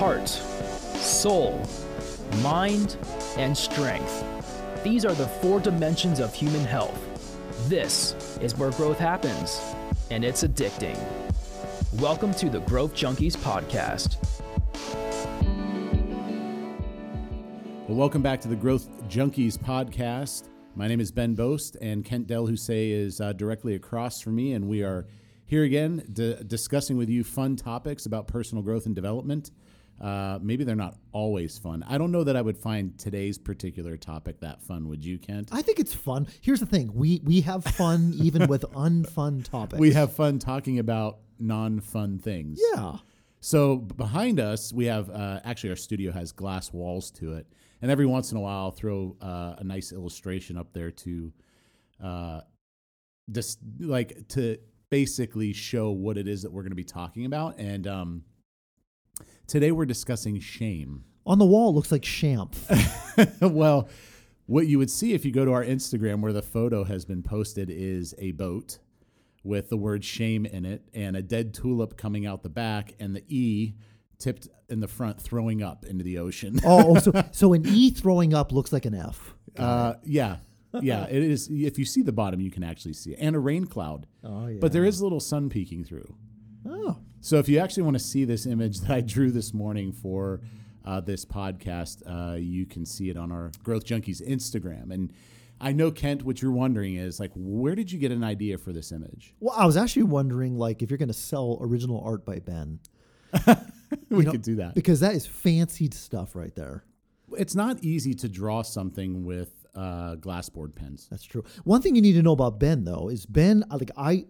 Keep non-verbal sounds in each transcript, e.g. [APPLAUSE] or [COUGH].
heart, soul, mind, and strength. These are the four dimensions of human health. This is where growth happens, and it's addicting. Welcome to the Growth Junkies Podcast. Well, welcome back to the Growth Junkies podcast. My name is Ben Boast, and Kent Delhousaye is uh, directly across from me, and we are here again d- discussing with you fun topics about personal growth and development. Uh, maybe they're not always fun. I don't know that I would find today's particular topic that fun. Would you, Kent? I think it's fun. Here's the thing: we we have fun [LAUGHS] even with unfun topics. We have fun talking about non-fun things. yeah. So behind us, we have uh, actually our studio has glass walls to it, and every once in a while, I'll throw uh, a nice illustration up there to, uh, just like to basically show what it is that we're going to be talking about. And um, today we're discussing shame. On the wall it looks like champ. [LAUGHS] well, what you would see if you go to our Instagram, where the photo has been posted, is a boat with the word shame in it and a dead tulip coming out the back and the E tipped in the front throwing up into the ocean. oh, so [LAUGHS] so an E throwing up looks like an F. Uh, yeah. Yeah, [LAUGHS] it is. If you see the bottom, you can actually see it. And a rain cloud. Oh yeah. But there is a little sun peeking through. Oh. So if you actually want to see this image [LAUGHS] that I drew this morning for uh, this podcast, uh, you can see it on our Growth Junkies Instagram. And I know Kent, what you're wondering is like, where did you get an idea for this image? Well, I was actually wondering, like, if you're going to sell original art by Ben, [LAUGHS] we know, could do that. because that is fancied stuff right there. It's not easy to draw something with uh, glassboard pens. That's true. One thing you need to know about Ben, though, is Ben. I- Like I,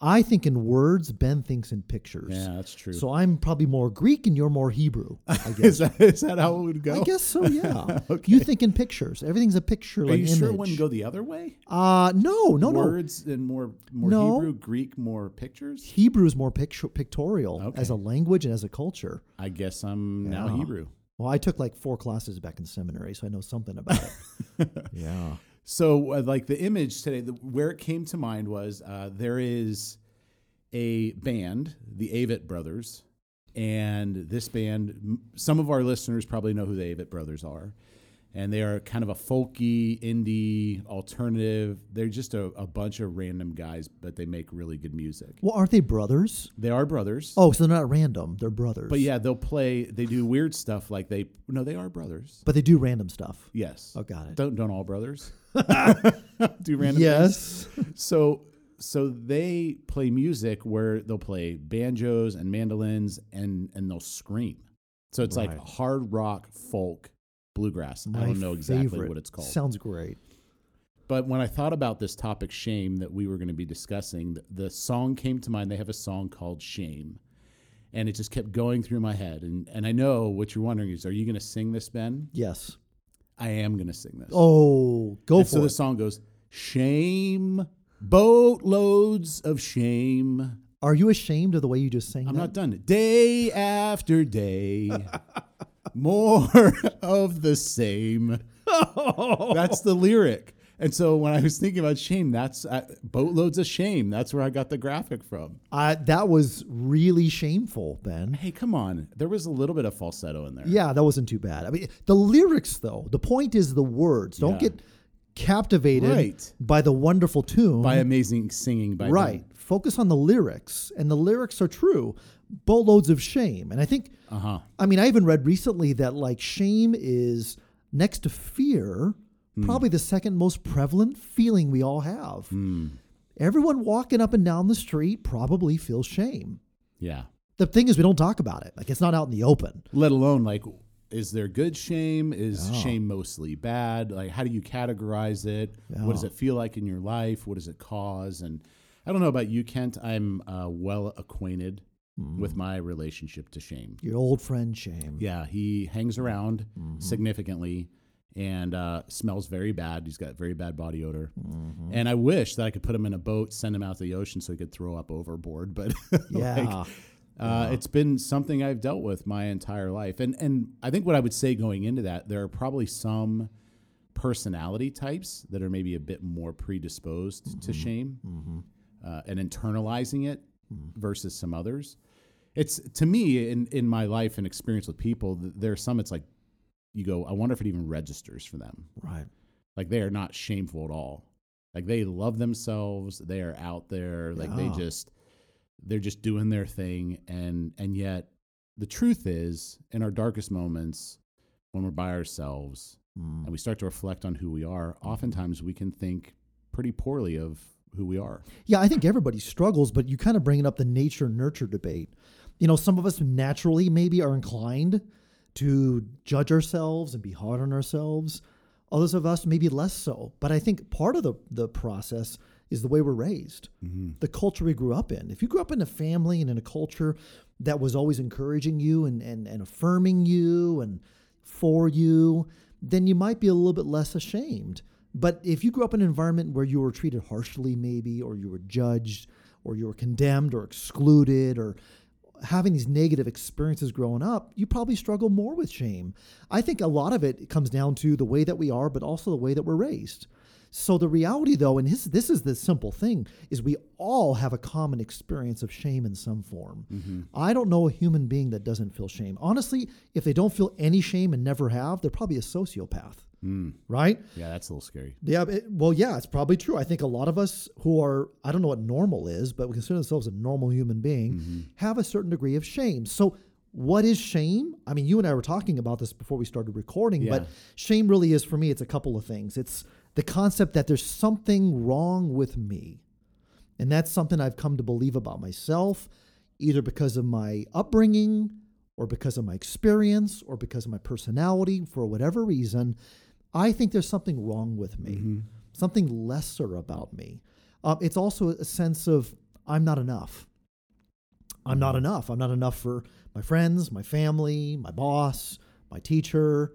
I think in words. Ben thinks in pictures. Yeah, that's true. So I'm probably more Greek, and you're more Hebrew. I [LAUGHS] guess. is that is that how it would go? I guess so. [LAUGHS] Yeah. Okay. You think in pictures. Everything's a picture. Are like you image. sure it wouldn't go the other way? Uh no, no, no. Words and more more No. Hebrew, Greek, more pictures. Hebrew is more pictorial Okay. as a language and as a culture. I guess I'm now Hebrew. Well, I took like four classes back in seminary, so I know something about it. [LAUGHS] yeah. So, uh, like the image today, the, where it came to mind was uh, there is a band, the Avett Brothers, and this band, some of our listeners probably know who the Avett Brothers are. And they are kind of a folky, indie, alternative. They're just a, a bunch of random guys, but they make really good music. Well, aren't they brothers? They are brothers. Oh, so they're not random. They're brothers. But yeah, they'll play, they do weird stuff like they, no, they are brothers. But they do random stuff. Yes. Oh, got it. Don't, don't all brothers [LAUGHS] do random things? yes. So so they play music where they'll play banjos and mandolins and and they'll scream. So it's Right. like hard rock, folk, bluegrass. I don't know exactly what it's called. Sounds great. but when I thought about this topic, shame, that we were going to be discussing, the, the song came to mind. They have a song called Shame. And it just kept going through my head. And and I know what you're wondering is, are you going to sing this, Ben? Yes. I am going to sing this. Oh, go And for so the song goes, Shame, boatloads of shame. Are you ashamed of the way you just sang I'm that? not done. Day after day, [LAUGHS] more [LAUGHS] of the same. Oh. That's the lyric. And so when I was thinking about shame, that's uh, boatloads of shame. That's where I got the graphic from. I, that was really shameful, Ben. Hey, come on. There was a little bit of falsetto in there. Yeah, that wasn't too bad. I mean, the lyrics, though, the point is the words. Don't Yeah. get captivated Right. by the wonderful tune. By amazing singing by right. Focus on the lyrics, and the lyrics are true. Boatloads of shame. And I think, Uh huh. I mean, I even read recently that like shame is next to fear, Hmm. probably the second most prevalent feeling we all have. Hmm. Everyone walking up and down the street probably feels shame. Yeah. The thing is, we don't talk about it. Like it's not out in the open. let alone like is there good shame is Yeah. shame mostly bad like how do you categorize it what does it feel like in your life what does it cause and i don't know about you kent i'm uh, well acquainted Mm. with my relationship to shame Your old friend shame. yeah he hangs around Mm-hmm. significantly and uh, smells very bad he's got very bad body odor Mm-hmm. and i wish that i could put him in a boat send him out to the ocean so he could throw up overboard but [LAUGHS] Yeah. like, uh, it's been something I've dealt with my entire life, and and I think what I would say going into that, there are probably some personality types that are maybe a bit more predisposed to shame uh, and internalizing it versus some others. It's to me in in my life and experience with people. th- There are some. It's like you go. I wonder if it even registers for them. Right. Like they are not shameful at all. Like they love themselves. They are out there. Like they just they're just doing their thing. And and yet the truth is, in our darkest moments, when we're by ourselves Mm. and we start to reflect on who we are, oftentimes we can think pretty poorly of who we are. Yeah, I think everybody struggles, but you kind of bringing up the nature nurture debate. You know, some of us naturally maybe are inclined to judge ourselves and be hard on ourselves. Others of us maybe less so. But I think part of the, the process is the way we're raised, mm-hmm. the culture we grew up in. If you grew up in a family and in a culture that was always encouraging you and, and, and affirming you and for you, then you might be a little bit less ashamed. But if you grew up in an environment where you were treated harshly, maybe, or you were judged, or you were condemned or excluded, or having these negative experiences growing up, you probably struggle more with shame. I think a lot of it comes down to the way that we are, but also the way that we're raised. So the reality, though, and his, this is the simple thing, is we all have a common experience of shame in some form. Mm-hmm. I don't know a human being that doesn't feel shame. Honestly, if they don't feel any shame and never have, they're probably a sociopath, Mm. right? Yeah, that's a little scary. Yeah, it, well, yeah, it's probably true. I think a lot of us who are, I don't know what normal is, but we consider ourselves a normal human being, have a certain degree of shame. So, what is shame? I mean, you and I were talking about this before we started recording, Yeah. but shame really is, for me, it's a couple of things. It's the concept that there's something wrong with me. And that's something I've come to believe about myself, either because of my upbringing or because of my experience or because of my personality, for whatever reason. I think there's something wrong with me, mm-hmm. something lesser about me. Um, it's also a sense of I'm not enough. I'm not mm-hmm. enough. I'm not enough for my friends, my family, my boss, my teacher.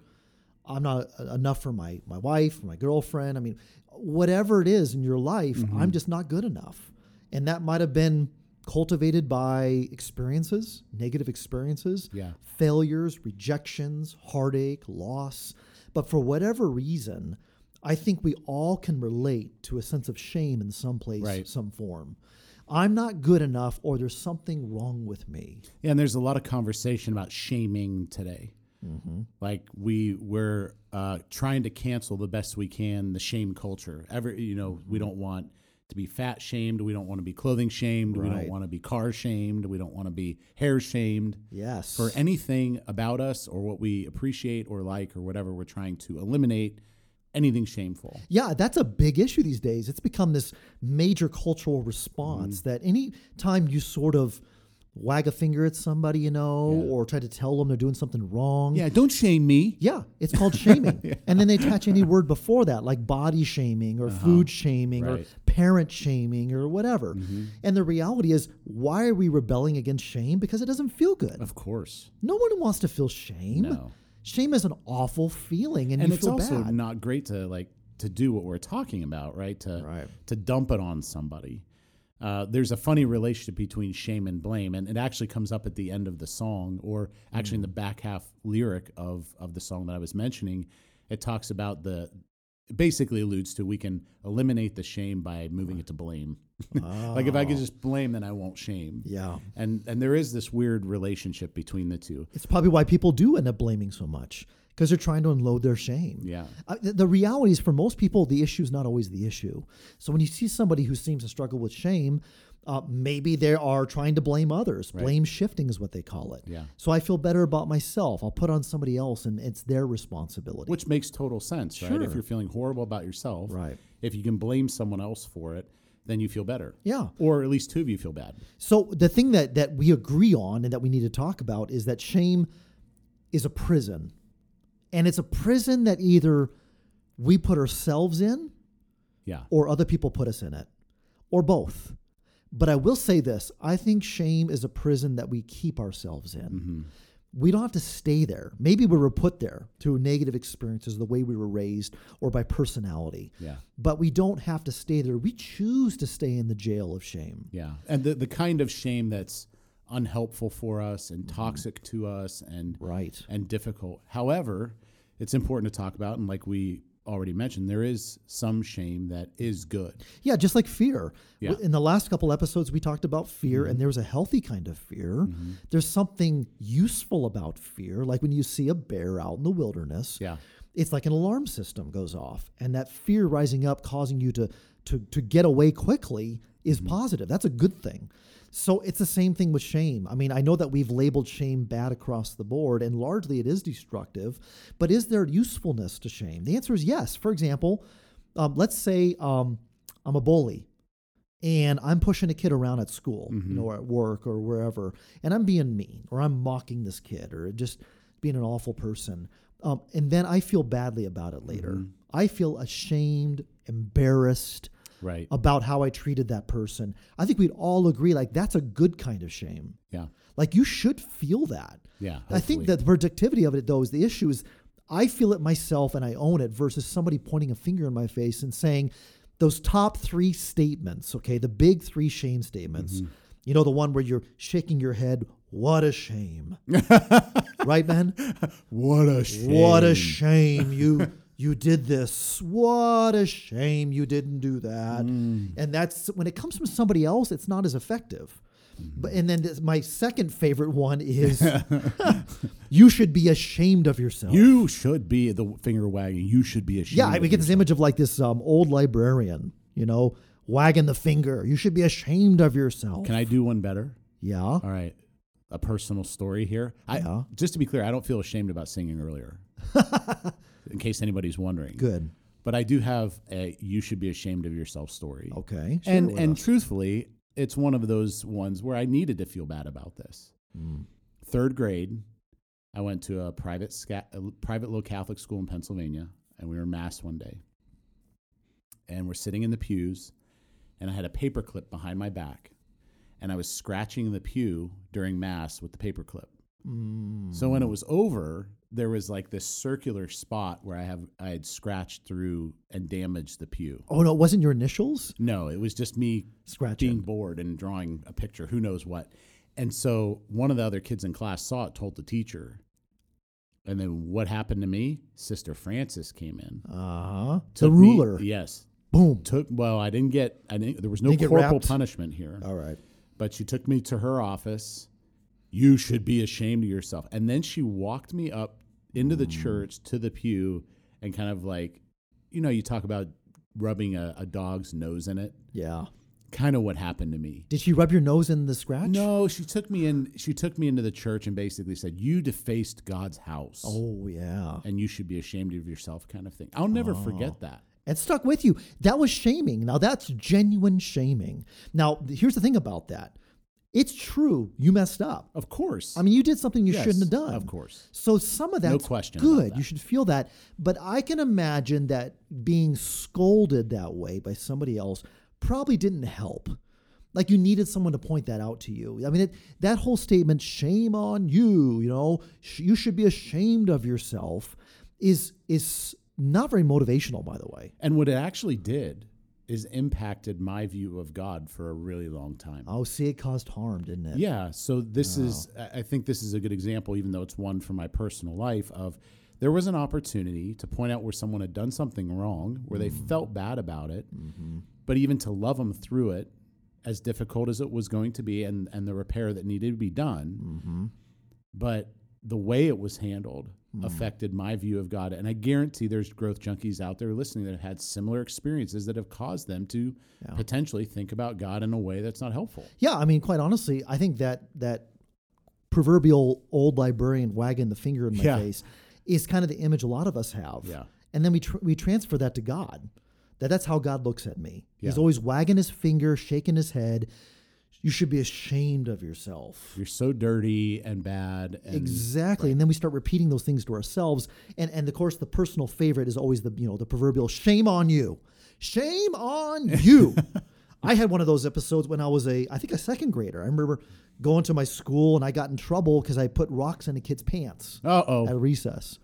I'm not enough for my my wife, my girlfriend. I mean, whatever it is in your life, mm-hmm. I'm just not good enough. And that might have been cultivated by experiences, negative experiences, Yeah. failures, rejections, heartache, loss. But for whatever reason, I think we all can relate to a sense of shame in some place, Right. some form. I'm not good enough, or there's something wrong with me. Yeah, and there's a lot of conversation about shaming today. Like we we're uh, trying to cancel the best we can the shame culture. Every you know we don't want to be fat shamed. We don't want to be clothing shamed. We don't want to be car shamed. We don't want to be hair shamed. Yes. For anything about us or what we appreciate or like or whatever, we're trying to eliminate anything shameful. Yeah, that's a big issue these days. It's become this major cultural response Mm-hmm. that any time you sort of wag a finger at somebody, you know, Yeah. or try to tell them they're doing something wrong. Yeah, don't shame me. Yeah, it's called shaming. [LAUGHS] And then they attach any word before that, like body shaming or food shaming or Right. Parent shaming or whatever. And the reality is, why are we rebelling against shame? Because it doesn't feel good. Of course. No one wants to feel shame. No. Shame is an awful feeling, and, and you it's feel also bad. not great to like to do what we're talking about right to Right. to dump it on somebody uh, there's a funny relationship between shame and blame and it actually comes up at the end of the song or actually in the back half lyric of of the song that i was mentioning it talks about the basically alludes to we can eliminate the shame by moving it to blame [LAUGHS] like if i could just blame then i won't shame yeah. and and there is this weird relationship between the two It's probably why people do end up blaming so much because they're trying to unload their shame. yeah Uh, the, the reality is, for most people, the issue is not always the issue. So when you see somebody who seems to struggle with shame, uh, maybe they are trying to blame others. Blame shifting is what they call it. Yeah. So I feel better about myself. I'll put on somebody else, and it's their responsibility. Which makes total sense, right? If you're feeling horrible about yourself, Right. If you can blame someone else for it, then you feel better. Yeah. Or at least two of you feel bad. So the thing that that we agree on and that we need to talk about is that shame is a prison. And it's a prison that either we put ourselves in Yeah. or other people put us in it or both. But I will say this, I think shame is a prison that we keep ourselves in. Mm-hmm. We don't have to stay there. Maybe we were put there through negative experiences, the way we were raised, or by personality. Yeah. But we don't have to stay there. We choose to stay in the jail of shame. Yeah. And the, the kind of shame that's unhelpful for us and mm-hmm. toxic to us and Right. and difficult. However, it's important to talk about and like we already mentioned, there is some shame that is good. Yeah, just like fear. Yeah. Mm-hmm. In the last couple episodes, we talked about fear, and there's a healthy kind of fear. There's something useful about fear, like when you see a bear out in the wilderness. Yeah. It's like an alarm system goes off, and that fear rising up, causing you to to to get away quickly, is Mm-hmm. positive. That's a good thing. So it's the same thing with shame. I mean, I know that we've labeled shame bad across the board, and largely it is destructive. But is there usefulness to shame? The answer is yes. For example, um, let's say um, I'm a bully and I'm pushing a kid around at school, you know, or at work or wherever, and I'm being mean or I'm mocking this kid or just being an awful person. Um, and then I feel badly about it later. I feel ashamed, embarrassed Right. about how I treated that person. I think we'd all agree like that's a good kind of shame. Yeah. Like you should feel that. Yeah. I think that the productivity of it though is the issue is I feel it myself and I own it versus somebody pointing a finger in my face and saying those top three statements, okay, the big three shame statements. Mm-hmm. You know, the one where you're shaking your head, what a shame. [LAUGHS] right, man? What a shame. What a shame you you did this. What a shame you didn't do that. Mm. And that's when it comes from somebody else, it's not as effective. But and then this, my second favorite one is [LAUGHS] [LAUGHS] you should be ashamed of yourself. You should be the finger wagging. You should be ashamed. yeah, we get this image of like this um, old librarian, you know, wagging the finger. You should be ashamed of yourself. Can I do one better? yeah. All right. A personal story here. I Yeah. just to be clear, I don't feel ashamed about singing earlier. [LAUGHS] in case anybody's wondering. Good. But I do have a you should be ashamed of yourself story. Okay. And and us. truthfully, it's one of those ones where I needed to feel bad about this. Mm. Third grade, I went to a private sca- a private little Catholic school in Pennsylvania, and we were in mass one day. And we're sitting in the pews, and I had a paper clip behind my back, and I was scratching the pew during mass with the paper clip. Mm. So when it was over, there was like this circular spot where I have I had scratched through and damaged the pew. Oh no, it wasn't your initials? No, it was just me Scratching. being bored and drawing a picture, who knows what. And so one of the other kids in class saw it, told the teacher. And then what happened to me? Sister Frances came in. Uh-huh. The Took me- ruler. yes. Boom. Took well, I didn't get I didn't there was no Didn't corporal punishment here. All right. But she took me to her office. You should be ashamed of yourself. And then she walked me up into the church to the pew and kind of like, you know, you talk about rubbing a, a dog's nose in it. Yeah. Kind of what happened to me. Did she rub your nose in the scratch? No, she took me in. She took me into the church and basically said, "You defaced God's house, Oh yeah. and you should be ashamed of yourself." Kind of thing. I'll never Oh. forget that. It stuck with you. That was shaming. Now that's genuine shaming. Now here's the thing about that. It's true. You messed up. Of course. I mean, you did something you Yes, shouldn't have done. Of course. So some of No that's question about good. that. You should feel that. But I can imagine that being scolded that way by somebody else probably didn't help. Like you needed someone to point that out to you. I mean, it, that whole statement, "Shame on you," you know, sh- you should be ashamed of yourself, is is not very motivational. By the way, And what it actually did is impacted my view of God for a really long time. oh, see, it caused harm, didn't it? Yeah. So this is, I think this is a good example, even though it's one from my personal life, of there was an opportunity to point out where someone had done something wrong, where they mm. felt bad about it, mm-hmm. but even to love them through it, as difficult as it was going to be, and and the repair that needed to be done. Mm-hmm. But the way it was handled Mm. affected my view of God, and I guarantee there's growth junkies out there listening that have had similar experiences that have caused them to Yeah. potentially think about God in a way that's not helpful. Yeah, I mean, quite honestly, I think that that proverbial old librarian wagging the finger in my Yeah. face is kind of the image a lot of us have. Yeah. And then we tr- we transfer that to God. That that's how God looks at me. He's always wagging his finger, shaking his head. You should be ashamed of yourself. You're so dirty and bad. And exactly. And then we start repeating those things to ourselves. And and of course the personal favorite is always the you know the proverbial shame on you. Shame on [LAUGHS] you. I had one of those episodes when I was a I think a second grader. I remember going to my school and I got in trouble because I put rocks in a kid's pants Uh at oh. recess.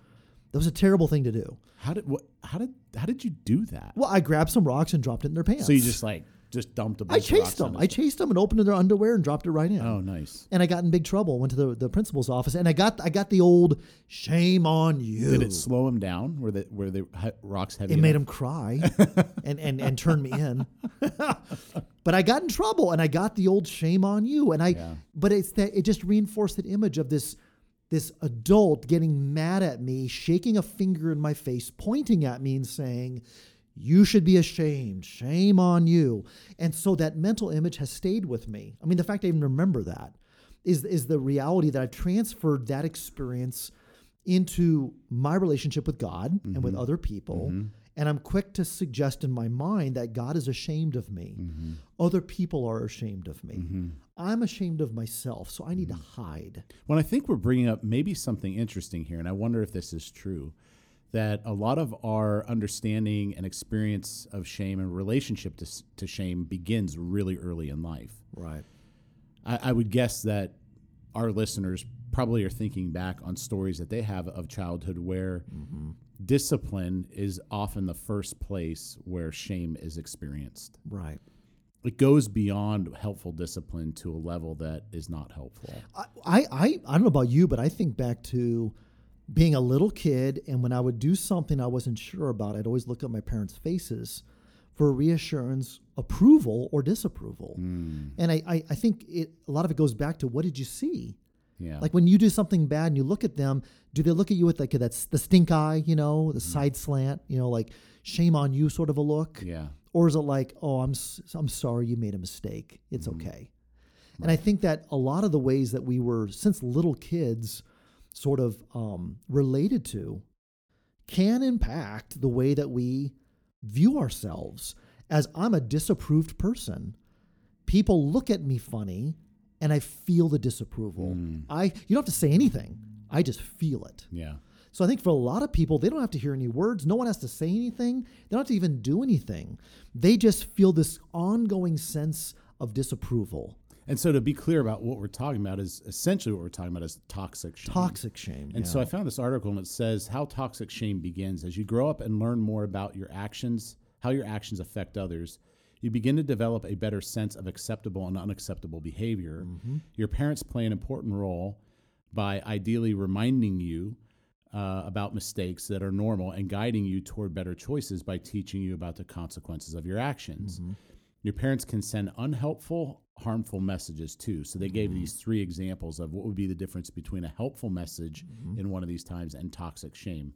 That was a terrible thing to do. How did what? How did how did you do that? Well, I grabbed some rocks and dropped it in their pants. So you just like just dumped a bunch I chased them. I chased them and opened their underwear and dropped it right in. Oh, nice. And I got in big trouble. Went to the, the principal's office and I got I got the old shame on you. Did it slow him down? Were the were the rocks heavy? it made enough? him cry and, and, and turn me in. [LAUGHS] but I got in trouble and I got the old shame on you. And I Yeah. but it's that it just reinforced that image of this this adult getting mad at me, shaking a finger in my face, pointing at me and saying, You should be ashamed. Shame on you. And so that mental image has stayed with me. I mean, the fact I even remember that is, is the reality that I've transferred that experience into my relationship with God and with mm-hmm. other people. Mm-hmm. And I'm quick to suggest in my mind that God is ashamed of me. Mm-hmm. Other people are ashamed of me. I'm ashamed of myself, so I need to hide. Well, I think we're bringing up maybe something interesting here, and I wonder if this is true. That a lot of our understanding and experience of shame and relationship to, to shame begins really early in life. Right. I, I would guess that our listeners probably are thinking back on stories that they have of childhood where mm-hmm. discipline is often the first place where shame is experienced. Right. It goes beyond helpful discipline to a level that is not helpful. I, I I don't know about you, but I think back to being a little kid, and when I would do something I wasn't sure about, I'd always look at my parents' faces for reassurance, approval, or disapproval. Hmm. And I, I, I think it a lot of it goes back to what did you see? Yeah. Like when you do something bad and you look at them, do they look at you with like that's the stink eye, you know, the hmm. side slant, you know, like shame on you sort of a look? yeah. or is it like oh i'm i'm sorry you made a mistake it's hmm. okay and i think that a lot of the ways that we were since little kids sort of um, related to can impact the way that we view ourselves as i'm a disapproved person people look at me funny and i feel the disapproval i you don't have to say anything i just feel it Yeah. so I think for a lot of people, they don't have to hear any words. No one has to say anything. They don't have to even do anything. They just feel this ongoing sense of disapproval, And so to be clear about what we're talking about is essentially what we're talking about is toxic shame. toxic shame. And yeah. so I found this article and it says how toxic shame begins as you grow up and learn more about your actions, how your actions affect others. You begin to develop a better sense of acceptable and unacceptable behavior. Mm-hmm. Your parents play an important role by ideally reminding you uh, about mistakes that are normal and guiding you toward better choices by teaching you about the consequences of your actions. Mm-hmm. Your parents can send unhelpful, harmful messages too. So they gave mm-hmm. these three examples of what would be the difference between a helpful message mm-hmm. in one of these times and toxic shame.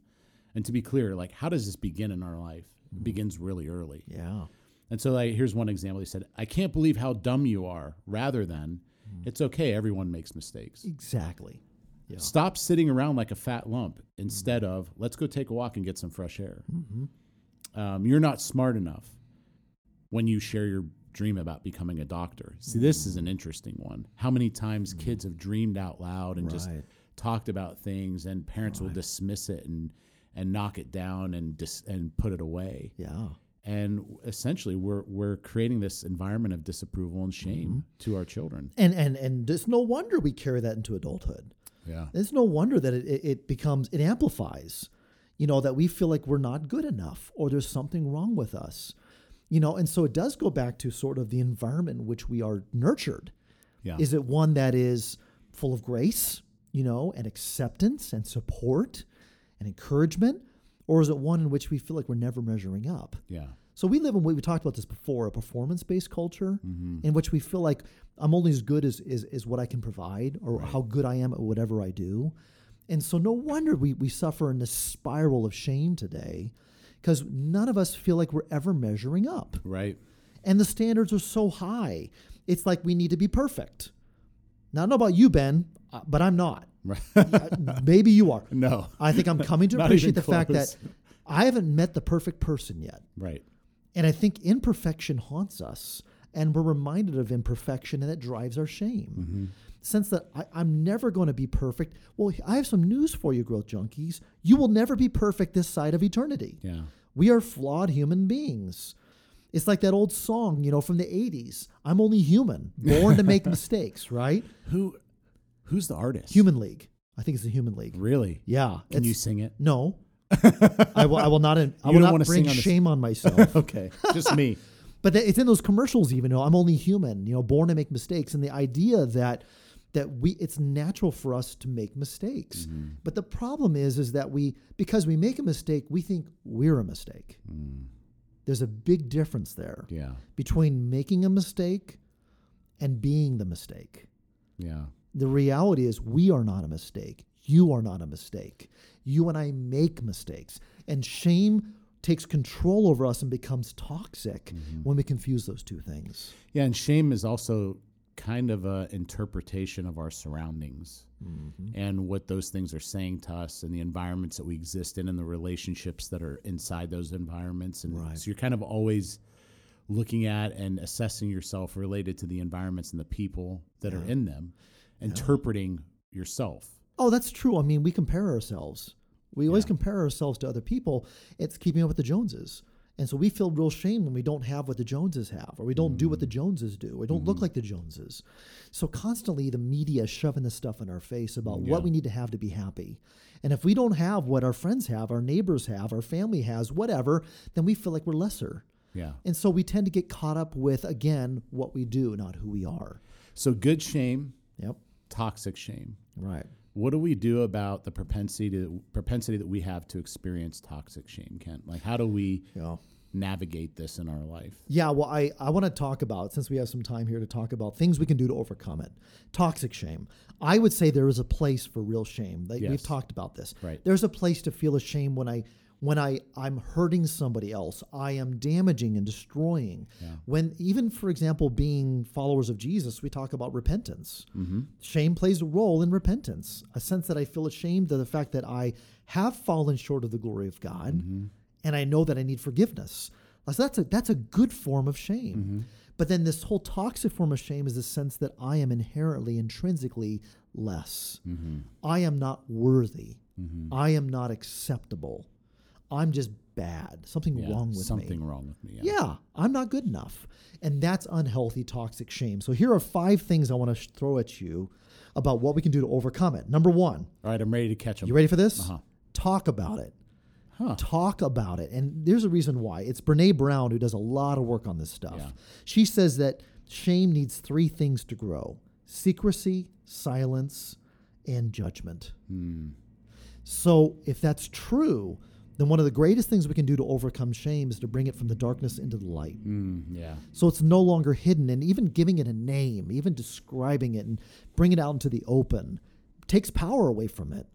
And to be clear, like how does this begin in our life? It mm-hmm. begins really early. yeah. And so like here's one example. He said, I can't believe how dumb you are, rather than mm. it's okay, everyone makes mistakes. Exactly. Yeah. Stop sitting around like a fat lump instead of let's go take a walk and get some fresh air. Um, you're not smart enough when you share your dream about becoming a doctor. See, this is an mm. interesting one. How many times mm. kids have dreamed out loud and just talked about things, and parents will dismiss it and and knock it down and dis- and put it away. Yeah. And essentially, we're we're creating this environment of disapproval and shame mm-hmm. to our children. And and and it's no wonder we carry that into adulthood. Yeah. It's no wonder that it, it, it becomes it amplifies. You know that we feel like we're not good enough or there's something wrong with us. You know, and so it does go back to sort of the environment in which we are nurtured. Yeah. Is it one that is full of grace, you know, and acceptance and support and encouragement? Or is it one in which we feel like we're never measuring up? yeah. So we live in what we talked about this before, a performance-based culture mm-hmm. in which we feel like I'm only as good as, as, as what I can provide or how good I am at whatever I do. And so no wonder we, we suffer in this spiral of shame today because none of us feel like we're ever measuring up. Right. And the standards are so high. It's like we need to be perfect. Now, I don't know about you, Ben, uh, but I'm not. Right. Uh, Maybe you are. [LAUGHS] no. I think I'm coming to [LAUGHS] appreciate the fact that I haven't met the perfect person yet. Right. And I think imperfection haunts us, and we're reminded of imperfection, and that drives our shame. Mm-hmm. Sense that I, I'm never going to be perfect. Well, I have some news for you, growth junkies. You will never be perfect this side of eternity. Yeah. We are flawed human beings. It's like that old song, you know, from the 80s I'm only human, born to make [LAUGHS] mistakes, right? Who who's the artist? Human League. I think it's the Human League. Really? Yeah. Can you sing it? No. [LAUGHS] I will, I will not, I You will wanna bring on this- shame on [LAUGHS] myself. Okay. Just me. But it's in those commercials, even. You know, I'm only human. You know, born to make mistakes, and the idea that that we it's natural for us to make mistakes. Mm-hmm. But the problem is, is that we because we make a mistake, we think we're a mistake. Mm. There's a big difference there Yeah. between making a mistake and being the mistake. Yeah. The reality is, we are not a mistake. You are not a mistake. You and I make mistakes. And shame takes control over us and becomes toxic mm-hmm. when we confuse those two things. Yeah, and shame is also kind of a interpretation of our surroundings mm-hmm. and what those things are saying to us and the environments that we exist in and the relationships that are inside those environments and Right. so you're kind of always looking at and assessing yourself related to the environments and the people that are in them interpreting yourself Oh, that's true. I mean, we compare ourselves. We always compare ourselves to other people. It's keeping up with the Joneses. And so we feel real shame when we don't have what the Joneses have, or we don't do what the mm. Joneses do, or don't look mm. like the Joneses. So constantly the media is shoving this stuff in our face about what we need to have to be happy. And if we don't have what our friends have, our neighbors have, our family has, whatever, then we feel like we're lesser. yeah And so we tend to get caught up with, again, what we do, not who we are. so good shame Yep. toxic shame Right. What do we do about the propensity to propensity that we have to experience toxic shame kent like how do we Yeah. navigate this in our life Yeah, well, I, I want to talk about, since we have some time here to talk about things we can do to overcome it. Toxic shame. I would say there is a place for real shame. Yes. We've talked about this. Right. There's a place to feel ashamed when I when I, I'm hurting somebody else. I am damaging and destroying. When even, for example, being followers of Jesus, we talk about repentance. Mm-hmm. Shame plays a role in repentance. A sense that I feel ashamed of the fact that I have fallen short of the glory of God mm-hmm. and I know that I need forgiveness. So that's a that's a good form of shame. Mm-hmm. But then this whole toxic form of shame is the sense that I am inherently, intrinsically less. I am not worthy. I am not acceptable. I'm just bad. Something Yeah, wrong with something me. Something wrong with me. Yeah, I'm not good enough. And that's unhealthy, toxic shame. So here are five things I want to sh- throw at you about what we can do to overcome it. Number one, All right, I'm ready to catch them. you ready for this? Uh-huh. Talk about it. Huh. Talk about it. And there's a reason why. It's Brene Brown who does a lot of work on this stuff. Yeah. She says that shame needs three things to grow secrecy, silence, and judgment. Hmm. So if that's true, then one of the greatest things we can do to overcome shame is to bring it from the darkness into the light. Mm, yeah. So it's no longer hidden, and even giving it a name, even describing it and bringing it out into the open takes power away from it.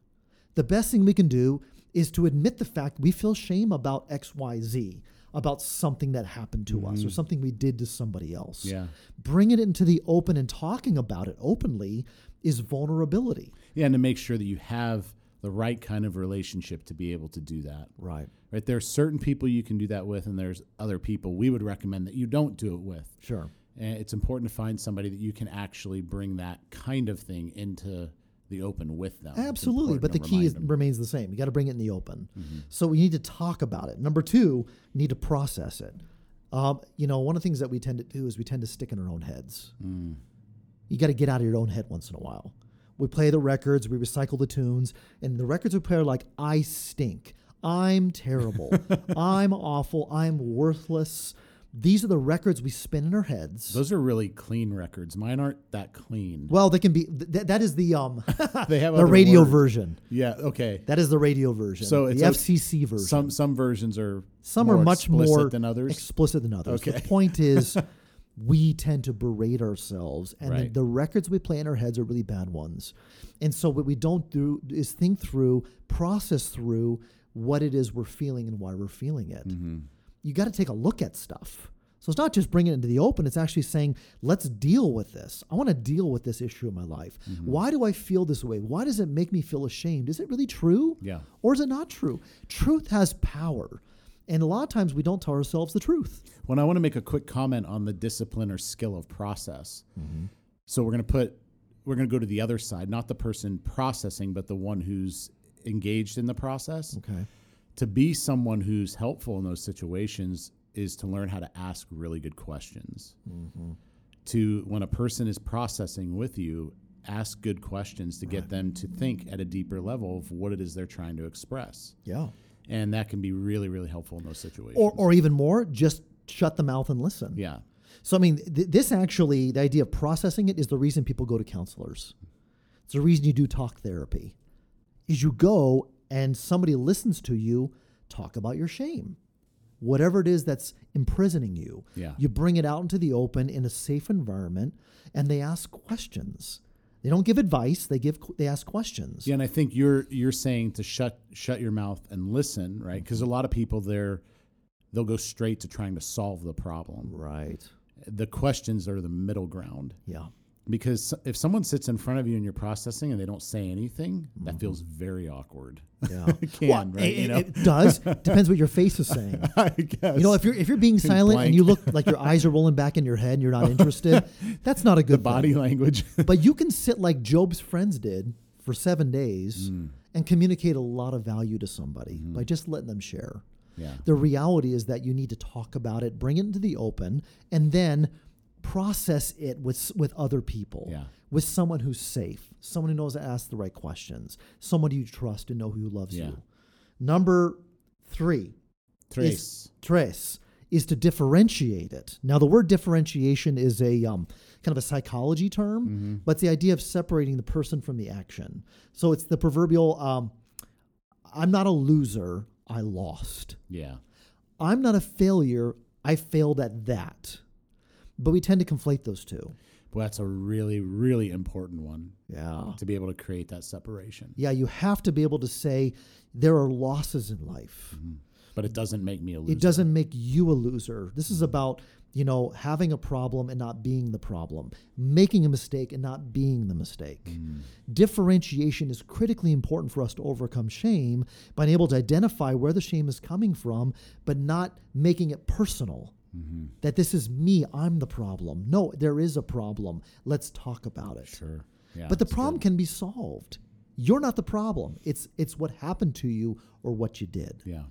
The best thing we can do is to admit the fact we feel shame about XYZ, about something that happened to us or something we did to somebody else. Yeah. Bring it into the open and talking about it openly is vulnerability. Yeah, and to make sure that you have the right kind of relationship to be able to do that. Right. Right? There are certain people you can do that with, and there's other people we would recommend that you don't do it with. Sure. And it's important to find somebody that you can actually bring that kind of thing into the open with them. Absolutely, but the key is, remains the same. You got to bring it in the open. So we need to talk about it. Number two, you need to process it. Um, you know, one of the things that we tend to do is we tend to stick in our own heads. You got to get out of your own head once in a while. We play the records, we recycle the tunes, and the records we play are like, "I stink, I'm terrible, [LAUGHS] I'm awful, I'm worthless." These are the records we spin in our heads. Those are really clean records. Mine aren't that clean. well, they can be. Th- that is the um, [LAUGHS] they have the radio words. version. Yeah. Okay. That is the radio version. So the FCC version. Some some versions are Some are much explicit more than others. explicit than others. Okay. The point is, [LAUGHS] we tend to berate ourselves, and the, the records we play in our heads are really bad ones. And so, what we don't do is think through, process through what it is we're feeling and why we're feeling it. Mm-hmm. You got to take a look at stuff. So it's not just bringing it into the open. It's actually saying, let's deal with this. I want to deal with this issue in my life. Mm-hmm. Why do I feel this way? Why does it make me feel ashamed? Is it really true? Yeah. Or is it not true? Truth has power. And a lot of times we don't tell ourselves the truth. When I want to make a quick comment on the discipline or skill of process. Mm-hmm. So we're going to put we're going to go to the other side, not the person processing, but the one who's engaged in the process. Okay. To be someone who's helpful in those situations is to learn how to ask really good questions. Mm-hmm. To when a person is processing with you, ask good questions to get them to think at a deeper level of what it is they're trying to express. Yeah. And that can be really, really helpful in those situations. Or, or even more, just shut the mouth and listen. Yeah. So I mean, th- this actually, the idea of processing it is the reason people go to counselors. It's the reason you do talk therapy. Is you go and somebody listens to you talk about your shame, whatever it is that's imprisoning you. Yeah. You bring it out into the open in a safe environment, and they ask questions. They don't give advice. They give. They ask questions. Yeah, and I think you're you're saying to shut shut your mouth and listen, right? Because a lot of people they're they'll go straight to trying to solve the problem. Right. The questions are the middle ground. Yeah. Because if someone sits in front of you and you're processing and they don't say anything, that feels very awkward. Yeah. [LAUGHS] it can, Well, right? it, you know, it does. [LAUGHS] Depends what your face is saying. [LAUGHS] I guess. You know, if you're if you're being silent Blank. and you look like your eyes are rolling back in your head and you're not interested, that's not a good the body thing. language. But you can sit like Job's friends did for seven days Mm. and communicate a lot of value to somebody Mm-hmm. by just letting them share. yeah. The reality is that you need to talk about it, bring it into the open, and then process it with with other people. Yeah. With someone who's safe, someone who knows to ask the right questions, someone you trust and know who loves Yeah. you. Number three, Trace. tres is to differentiate it. Now, the word differentiation is a um, kind of a psychology term, Mm-hmm. but it's the idea of separating the person from the action. So it's the proverbial um, I'm not a loser, I lost. Yeah. I'm not a failure, I failed at that. But we tend to conflate those two. Well, that's a really, really important one Yeah. to be able to create that separation. Yeah, you have to be able to say there are losses in life. But it doesn't make me a loser. It doesn't make you a loser. This is about, you know, having a problem and not being the problem, making a mistake and not being the mistake. Mm. Differentiation is critically important for us to overcome shame by being able to identify where the shame is coming from, but not making it personal. Mm-hmm. That this is me, I'm the problem. No, there is a problem. Let's talk about it. Sure. Yeah. But the problem good. can be solved. You're not the problem. It's it's what happened to you or what you did. Yeah.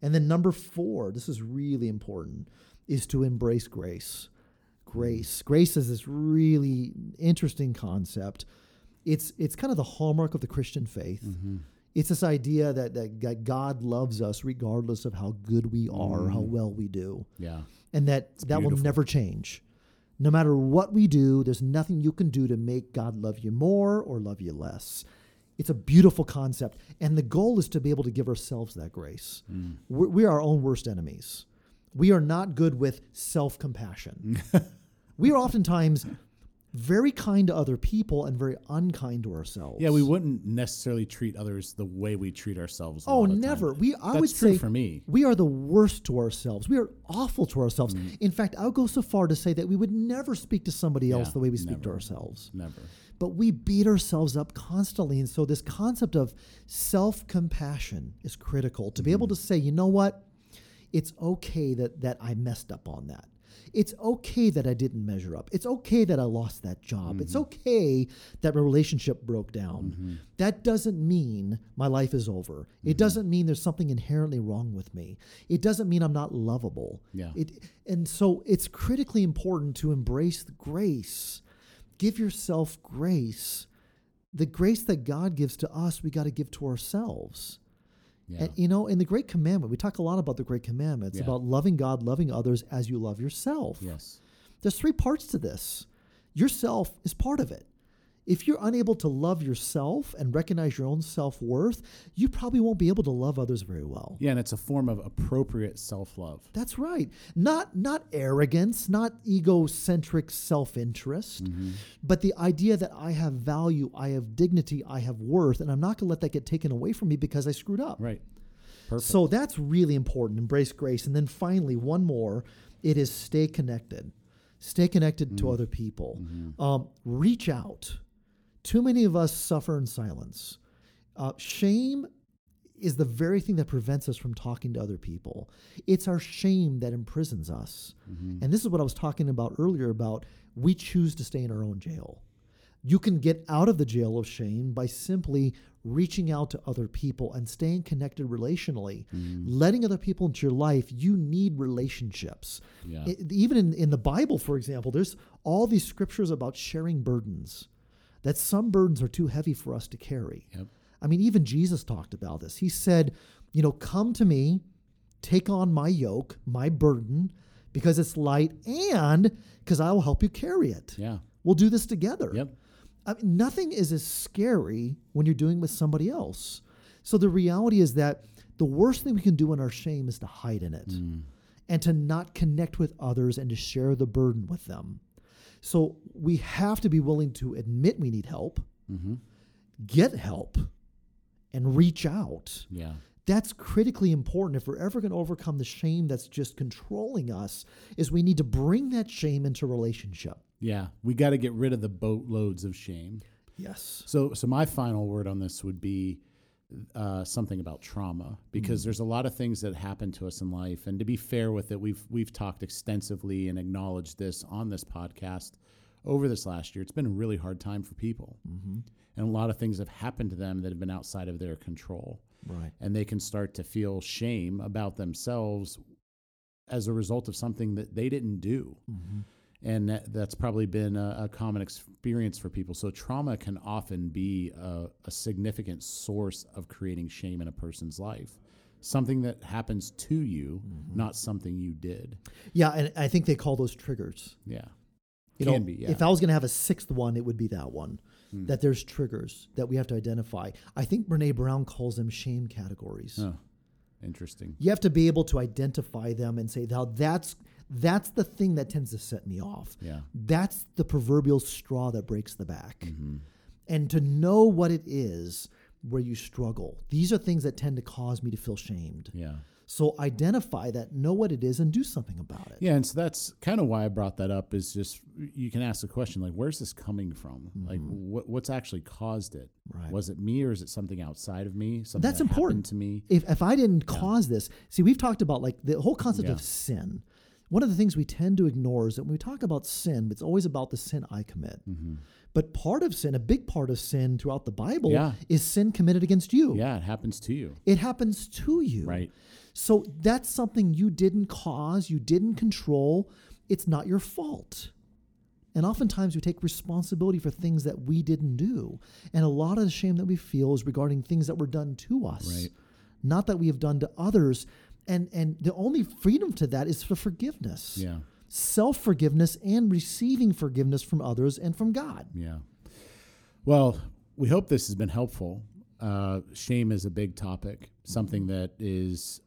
And then number four, this is really important, is to embrace grace. Grace. Grace is this really interesting concept. It's it's kind of the hallmark of the Christian faith. Mm-hmm. It's this idea that, that that God loves us regardless of how good we are, how well we do. Yeah. And that that will never change. No matter what we do, there's nothing you can do to make God love you more or love you less. It's a beautiful concept. And the goal is to be able to give ourselves that grace. Mm. We're, we are our own worst enemies. We are not good with self compassion. [LAUGHS] we are oftentimes very kind to other people and very unkind to ourselves. Yeah, we wouldn't necessarily treat others the way we treat ourselves. Oh, never. time. We I That's would say for me. we are the worst to ourselves. We are awful to ourselves. Mm-hmm. In fact, I'll go so far to say that we would never speak to somebody else Yeah, the way we speak to ourselves. Never. But we beat ourselves up constantly. And so this concept of self-compassion is critical to be able mm-hmm. to say, you know what? It's okay that that I messed up on that. It's okay that I didn't measure up. It's okay that I lost that job. It's mm-hmm. okay that my relationship broke down. Mm-hmm. That doesn't mean my life is over. It mm-hmm. doesn't mean there's something inherently wrong with me. It doesn't mean I'm not lovable. Yeah. It and so it's critically important to embrace the grace. Give yourself grace. The grace that God gives to us, we got to give to ourselves. Yeah. And you know, in the Great Commandment, we talk a lot about the Great Commandment. It's Yeah. about loving God, loving others as you love yourself. yes. There's three parts to this. Yourself is part of it. If you're unable to love yourself and recognize your own self worth, you probably won't be able to love others very well. Yeah, and it's a form of appropriate self-love. That's right. Not not arrogance, not egocentric self-interest, mm-hmm. but the idea that I have value, I have dignity, I have worth, and I'm not going to let that get taken away from me because I screwed up. Right. Perfect. So that's really important. Embrace grace. And then finally, one more it is stay connected. Stay connected to mm. other people. Mm-hmm. Um, reach out. Too many of us suffer in silence. Uh, shame is the very thing that prevents us from talking to other people. It's our shame that imprisons us. And this is what I was talking about earlier about we choose to stay in our own jail. You can get out of the jail of shame by simply reaching out to other people and staying connected relationally. Letting other people into your life, you need relationships. Yeah. It- even in, in the Bible, for example, there's all these scriptures about sharing burdens, that some burdens are too heavy for us to carry. Yep. I mean, even Jesus talked about this. He said, you know, come to me, take on my yoke, my burden, because it's light and because I will help you carry it. Yeah. We'll do this together. Yep. I mean, nothing is as scary when you're doing with somebody else. So the reality is that the worst thing we can do in our shame is to hide in it mm. and to not connect with others and to share the burden with them. So we have to be willing to admit we need help, Mm-hmm. get help, and reach out. Yeah. That's critically important if we're ever going to overcome the shame that's just controlling us is we need to bring that shame into relationship. Yeah. We got to get rid of the boatloads of shame. Yes. So, so my final word on this would be uh, something about trauma because there's a lot of things that happen to us in life, and to be fair with it, we've we've talked extensively and acknowledged this on this podcast over this last year. It's been a really hard time for people, Mm-hmm. and a lot of things have happened to them that have been outside of their control, Right. and they can start to feel shame about themselves as a result of something that they didn't do Mm-hmm. And that, that's probably been a, a common experience for people. So trauma can often be a, a significant source of creating shame in a person's life. Something that happens to you, Mm-hmm. not something you did. Yeah, and I think they call those triggers. Yeah, You can know, be. Yeah, if I was going to have a sixth one, it would be that one. Hmm. That there's triggers that we have to identify. I think Brene Brown calls them shame categories. oh, interesting. You have to be able to identify them and say, "Now that's that's the thing that tends to set me off. Yeah, That's the proverbial straw that breaks the back." hmm And to know what it is where you struggle. These are things that tend to cause me to feel shamed. yeah. So identify that, know what it is, and do something about it. Yeah, and so that's kind of why I brought that up. Is just you can ask the question like, where's this coming from? Like, what what's actually caused it? Mm-hmm. Right. Was it me or is it something outside of me? Something That's that important. to me. if, if I didn't cause this, see, we've talked about like the whole concept Yeah. of sin. One of the things we tend to ignore is that when we talk about sin, it's always about the sin I commit. hmm But part of sin, a big part of sin throughout the Bible, Yeah. is sin committed against you. Yeah, it happens to you. It happens to you. Right. So that's something you didn't cause, you didn't control. It's not your fault. And oftentimes we take responsibility for things that we didn't do. And a lot of the shame that we feel is regarding things that were done to us, Right. not that we have done to others. And, and the only freedom to that is for forgiveness, Yeah. self forgiveness, and receiving forgiveness from others and from God. Yeah. Well, we hope this has been helpful. Uh, shame is a big topic, something that is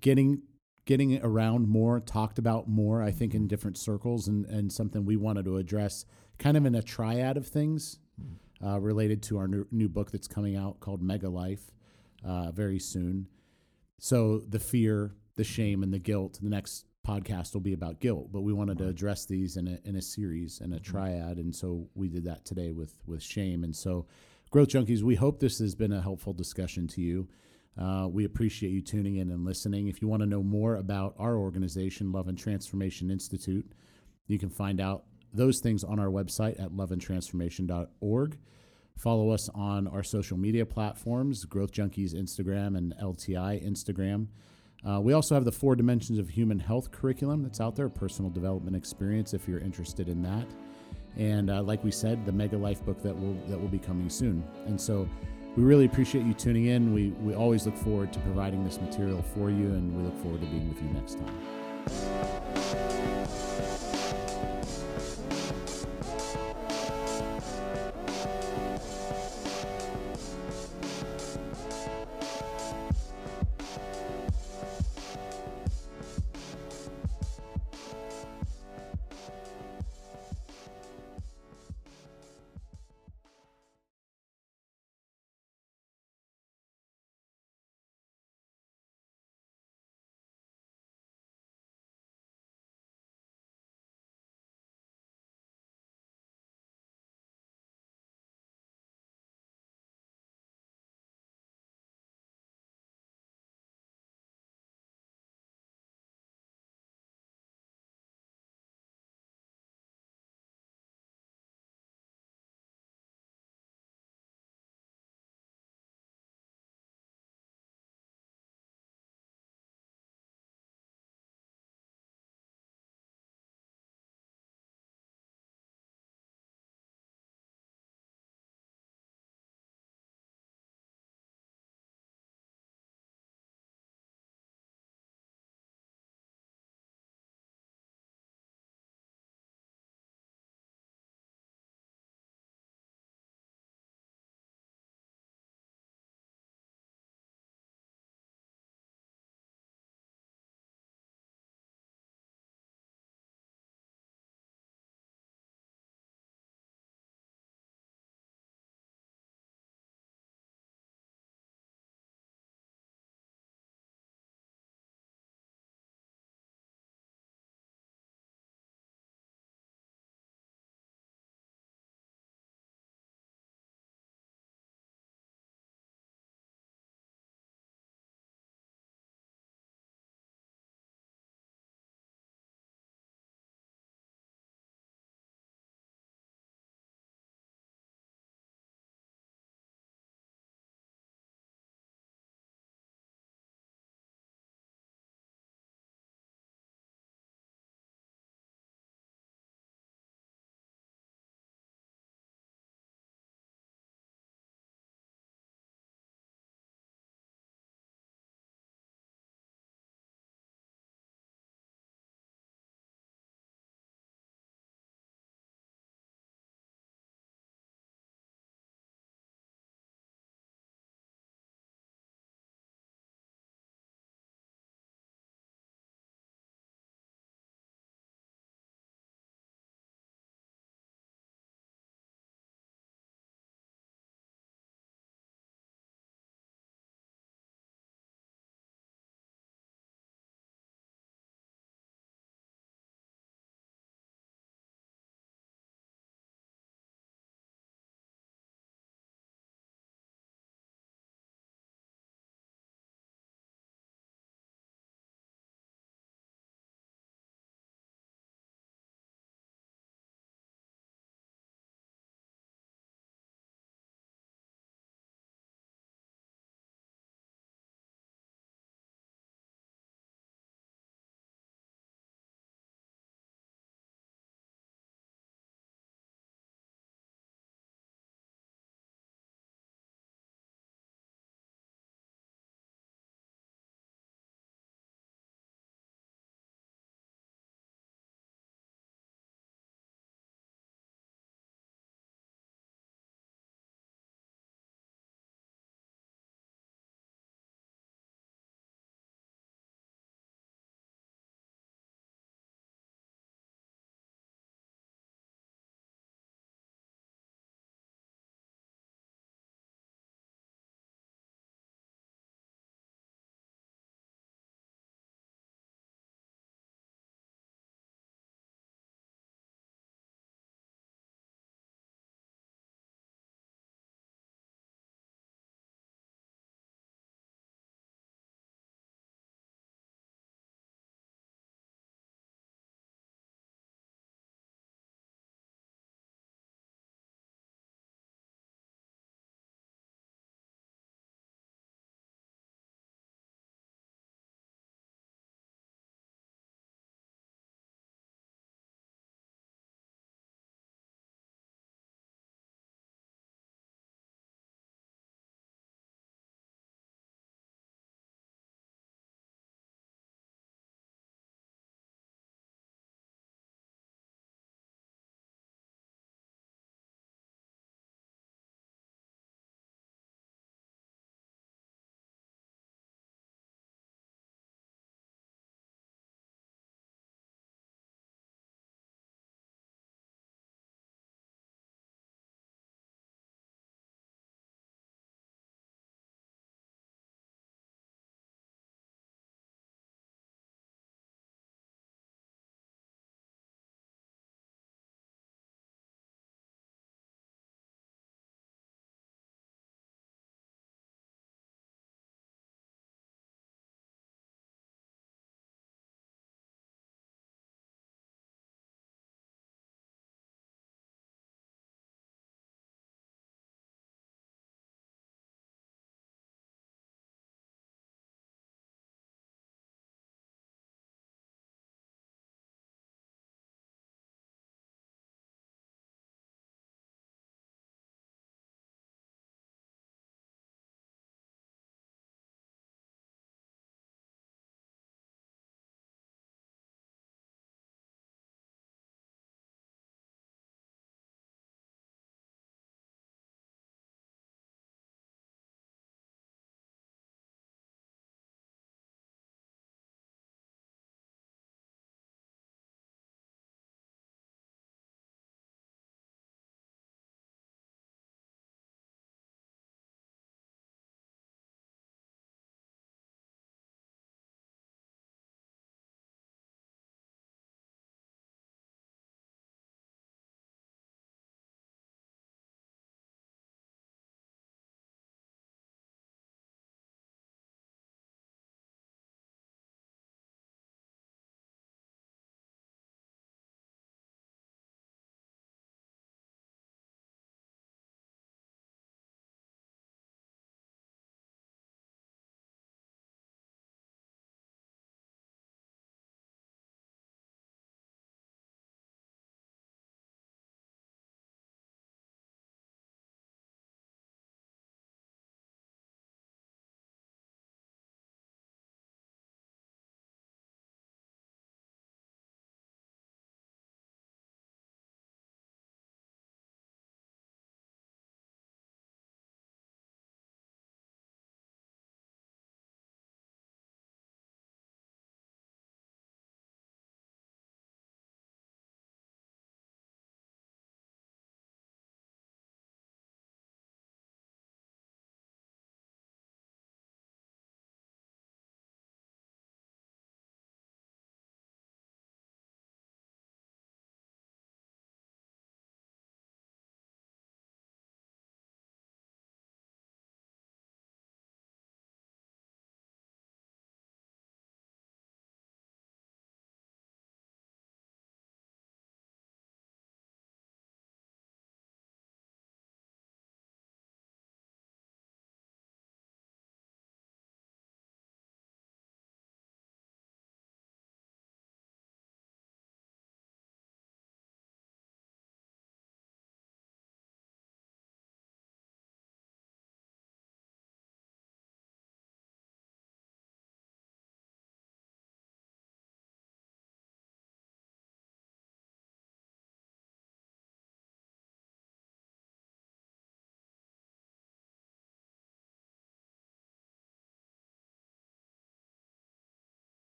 getting getting around more, talked about more. I think in different circles, and and something we wanted to address, kind of in a triad of things uh, related to our new, new book that's coming out called Mega Life uh, very soon. So the fear, the shame, and the guilt. The next podcast will be about guilt, but we wanted to address these in a in a series and a triad, and so we did that today with with shame. And so, growth junkies, we hope this has been a helpful discussion to you. Uh, we appreciate you tuning in and listening. If you want to know more about our organization, Love and Transformation Institute, you can find out those things on our website at loveandtransformation.org. Follow us on our social media platforms Growth Junkies Instagram and LTI Instagram. Uh, we also have the Four Dimensions of Human Health curriculum that's out there, personal development experience if you're interested in that. And uh, like we said, the Mega Life book that will that will be coming soon. And so we really appreciate you tuning in. We we always look forward to providing this material for you, and we look forward to being with you next time.